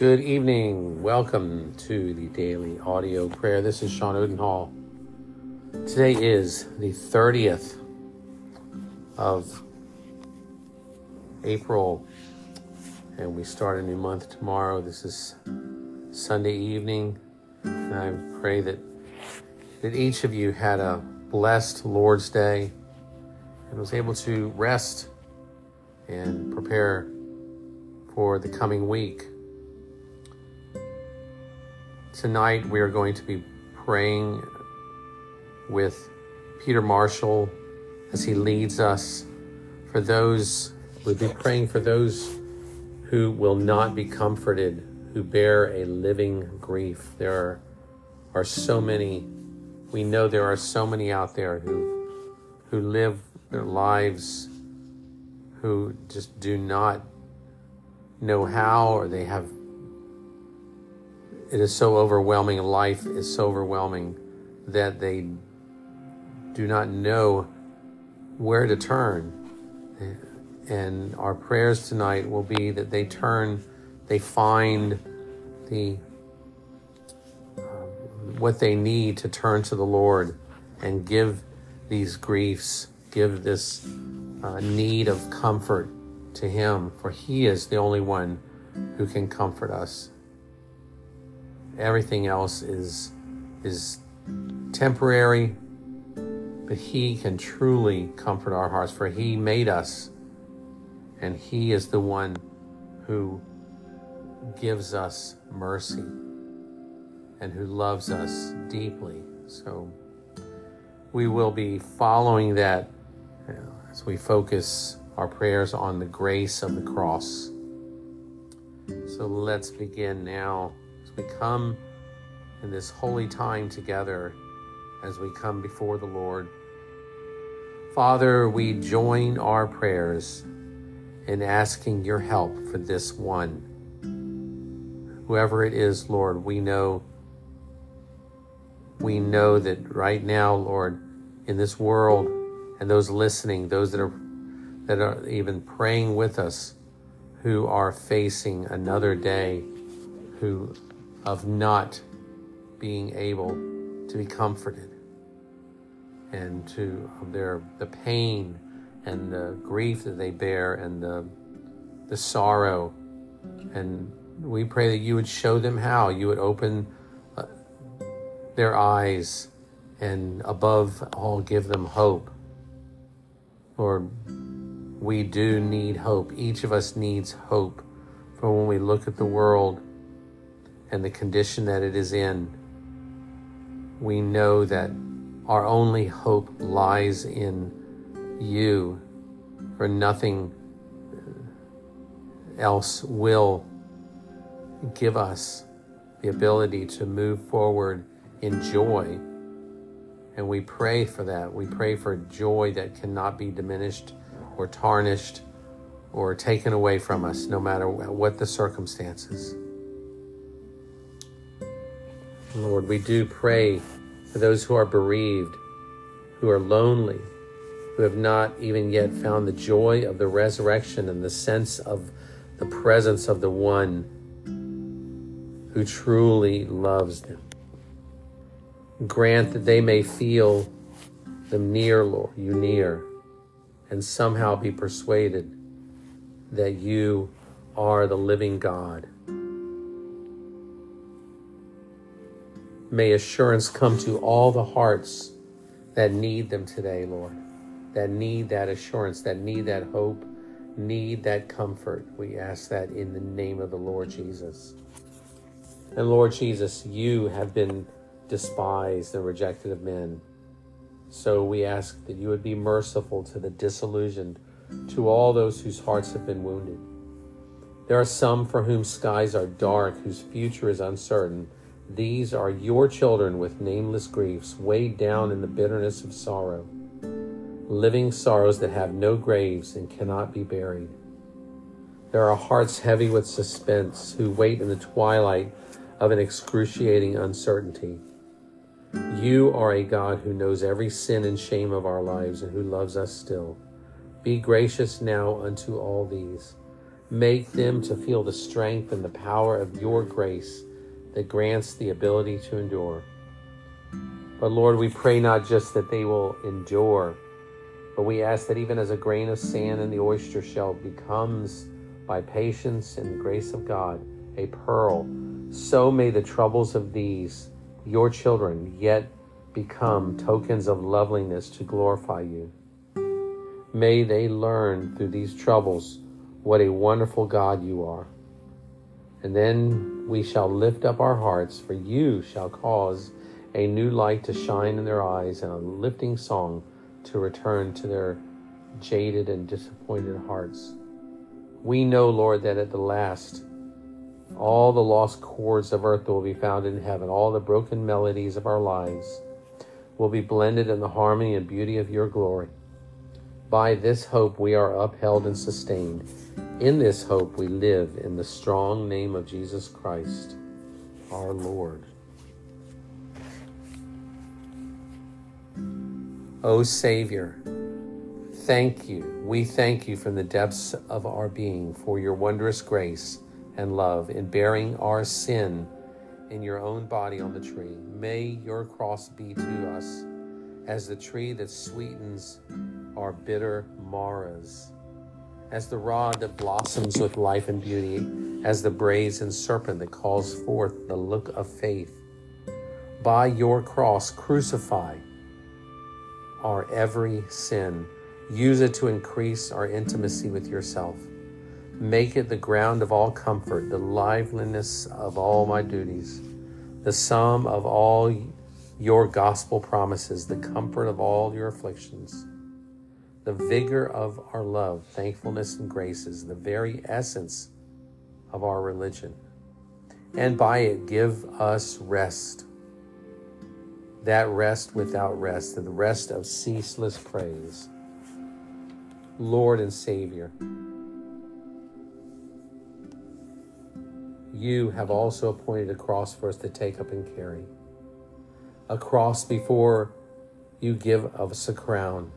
Good evening. Welcome to the daily audio prayer. This is Shawn Odendhal. Today is the 30th of April, and we start a new month tomorrow. This is Sunday evening, and I pray that that each of you had a blessed Lord's Day and was able to rest and prepare for the coming week. Tonight we are going to be praying with Peter Marshall as he leads us for those, we'll be praying for those who will not be comforted, who bear a living grief. There are, are so many, we know there are so many out there who, who live their lives, who just do not know how or they have it is so overwhelming life is so overwhelming that they do not know where to turn and our prayers tonight will be that they turn they find the uh, what they need to turn to the lord and give these griefs give this uh, need of comfort to Him, for He is the only one who can comfort us. Everything else is, is temporary, but He can truly comfort our hearts, for He made us, and He is the one who gives us mercy and who loves us deeply. So we will be following that as we focus our prayers on the grace of the cross. So let's begin now we come in this holy time together, as we come before the Lord. Father, we join our prayers in asking your help for this one. Whoever it is, Lord, we know we know that right now, Lord, in this world, and those listening, those that are that are even praying with us, who are facing another day, who of not being able to be comforted, and to their the pain and the grief that they bear and the the sorrow, and we pray that you would show them how. You would open uh, their eyes and above all give them hope. Lord, we do need hope. Each of us needs hope. For when we look at the world and the condition that it is in. We know that our only hope lies in you, for nothing else will give us the ability to move forward in joy and we pray for that. We pray for joy that cannot be diminished or tarnished or taken away from us, no matter what the circumstances. Lord, we do pray for those who are bereaved, who are lonely, who have not even yet found the joy of the resurrection and the sense of the presence of the one who truly loves them. Grant that they may feel them near, Lord, you near, and somehow be persuaded that you are the living God. May assurance come to all the hearts that need them today, Lord, that need that assurance, that need that hope, need that comfort. We ask that in the name of the Lord Jesus. And Lord Jesus, you have been despised and rejected of men. So we ask that you would be merciful to the disillusioned, to all those whose hearts have been wounded. There are some for whom skies are dark, whose future is uncertain. These are your children with nameless griefs, weighed down in the bitterness of sorrow, living sorrows that have no graves and cannot be buried. There are hearts heavy with suspense, who wait in the twilight of an excruciating uncertainty. You are a God who knows every sin and shame of our lives and who loves us still. Be gracious now unto all these. Make them to feel the strength and the power of your grace that grants the ability to endure. But Lord, we pray not just that they will endure, but we ask that even as a grain of sand in the oyster shell becomes, by patience and the grace of God, a pearl, so may the troubles of these, your children, yet become tokens of loveliness to glorify you. May they learn through these troubles what a wonderful God you are. And then we shall lift up our hearts, for you shall cause a new light to shine in their eyes and a lifting song to return to their jaded and disappointed hearts. We know, Lord, that at the last, all the lost chords of earth will be found in heaven. All the broken melodies of our lives will be blended in the harmony and beauty of your glory. By this hope we are upheld and sustained. In this hope we live in the strong name of Jesus Christ, our Lord. O Savior, thank you. We thank you from the depths of our being for your wondrous grace and love in bearing our sin in your own body on the tree. May your cross be to us as the tree that sweetens our bitter Marahs, as the rod that blossoms with life and beauty, as the brazen serpent that calls forth the look of faith. By your cross, crucify our every sin. Use it to increase our intimacy with yourself. Make it the ground of all comfort, the liveliness of all my duties, the sum of all your gospel promises, the comfort of all your afflictions, the vigor of our love, thankfulness, and graces, the very essence of our religion. And by it, give us rest that rest without rest, the rest of ceaseless praise. Lord and Savior, you have also appointed a cross for us to take up and carry. A cross before you give us a crown.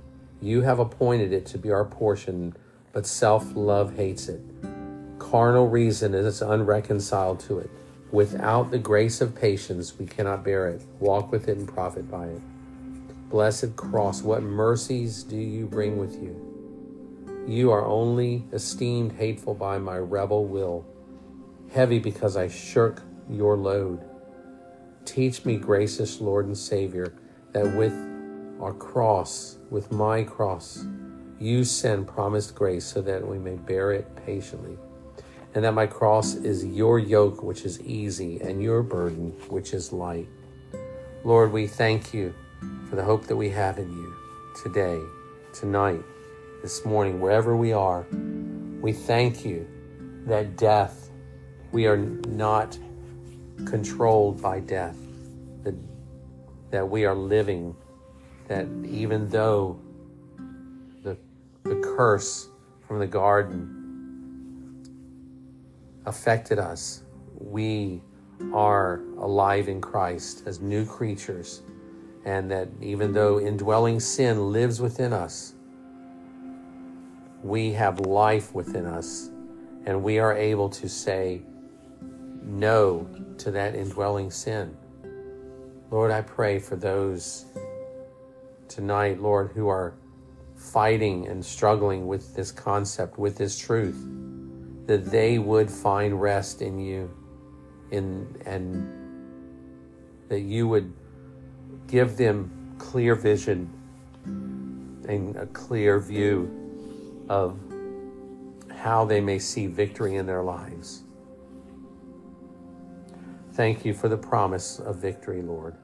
You have appointed it to be our portion, but self love hates it. Carnal reason is unreconciled to it. Without the grace of patience, we cannot bear it, walk with it, and profit by it. Blessed cross, what mercies do you bring with you? You are only esteemed hateful by my rebel will, heavy because I shirk your load. Teach me, gracious Lord and Savior, that with our cross, with my cross, you send promised grace so that we may bear it patiently and that my cross is your yoke, which is easy, and your burden, which is light. Lord, we thank you for the hope that we have in you today, tonight, this morning, wherever we are. We thank you that death, we are not controlled by death, that, that we are living, that even though the, the curse from the garden affected us, we are alive in Christ as new creatures, and that even though indwelling sin lives within us, we have life within us, and we are able to say no to that indwelling sin. Lord, I pray for those tonight, Lord, who are fighting and struggling with this concept, with this truth that they would find rest in you in and that you would give them clear vision and a clear view of how they may see victory in their lives. Thank you for the promise of victory, Lord,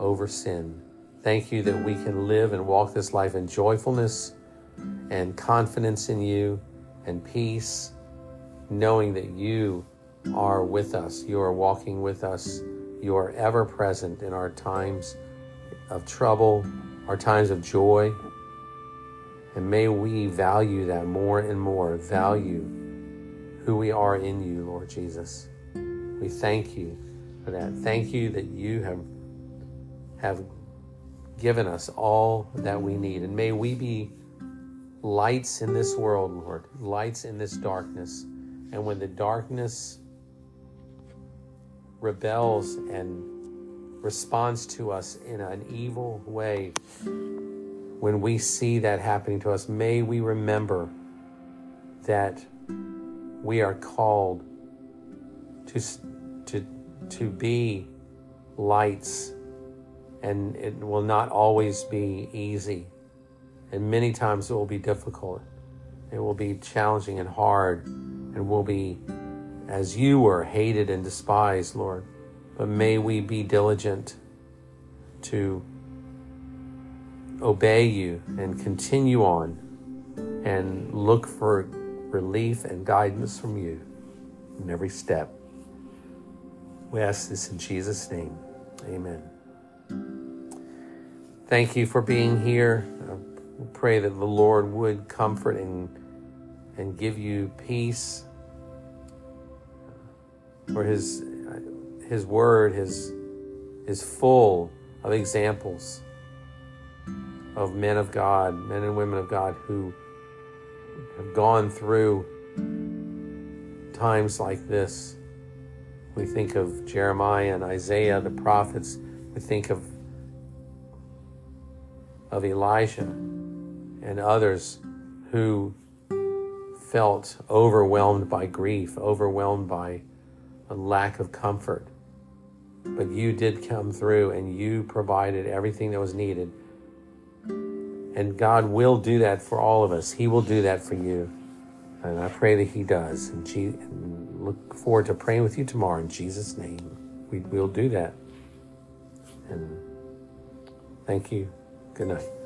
over sin. Thank you that we can live and walk this life in joyfulness and confidence in you and peace knowing that you are with us, you are walking with us, you are ever present in our times of trouble, our times of joy. And may we value that more and more, value who we are in you, Lord Jesus. We thank you for that. Thank you that you have have given us all that we need. And may we be lights in this world, Lord, lights in this darkness And when the darkness rebels and responds to us in an evil way, when we see that happening to us, may we remember that we are called to, to, to be lights, and it will not always be easy. And many times it will be difficult. It will be challenging and hard, and will be as you were hated and despised, Lord. But may we be diligent to obey you and continue on and look for relief and guidance from you in every step. We ask this in Jesus' name. Amen. Thank you for being here. Uh, I pray that the Lord would comfort and, and give you peace. Uh, for his, uh, his word is, is full of examples of men of God, men and women of God who have gone through times like this we think of Jeremiah and Isaiah, the prophets. We think of, of Elijah and others who felt overwhelmed by grief, overwhelmed by a lack of comfort. But you did come through and you provided everything that was needed. And God will do that for all of us. He will do that for you. And I pray that He does. And look forward to praying with you tomorrow in Jesus' name. We will do that. And thank you. Good night.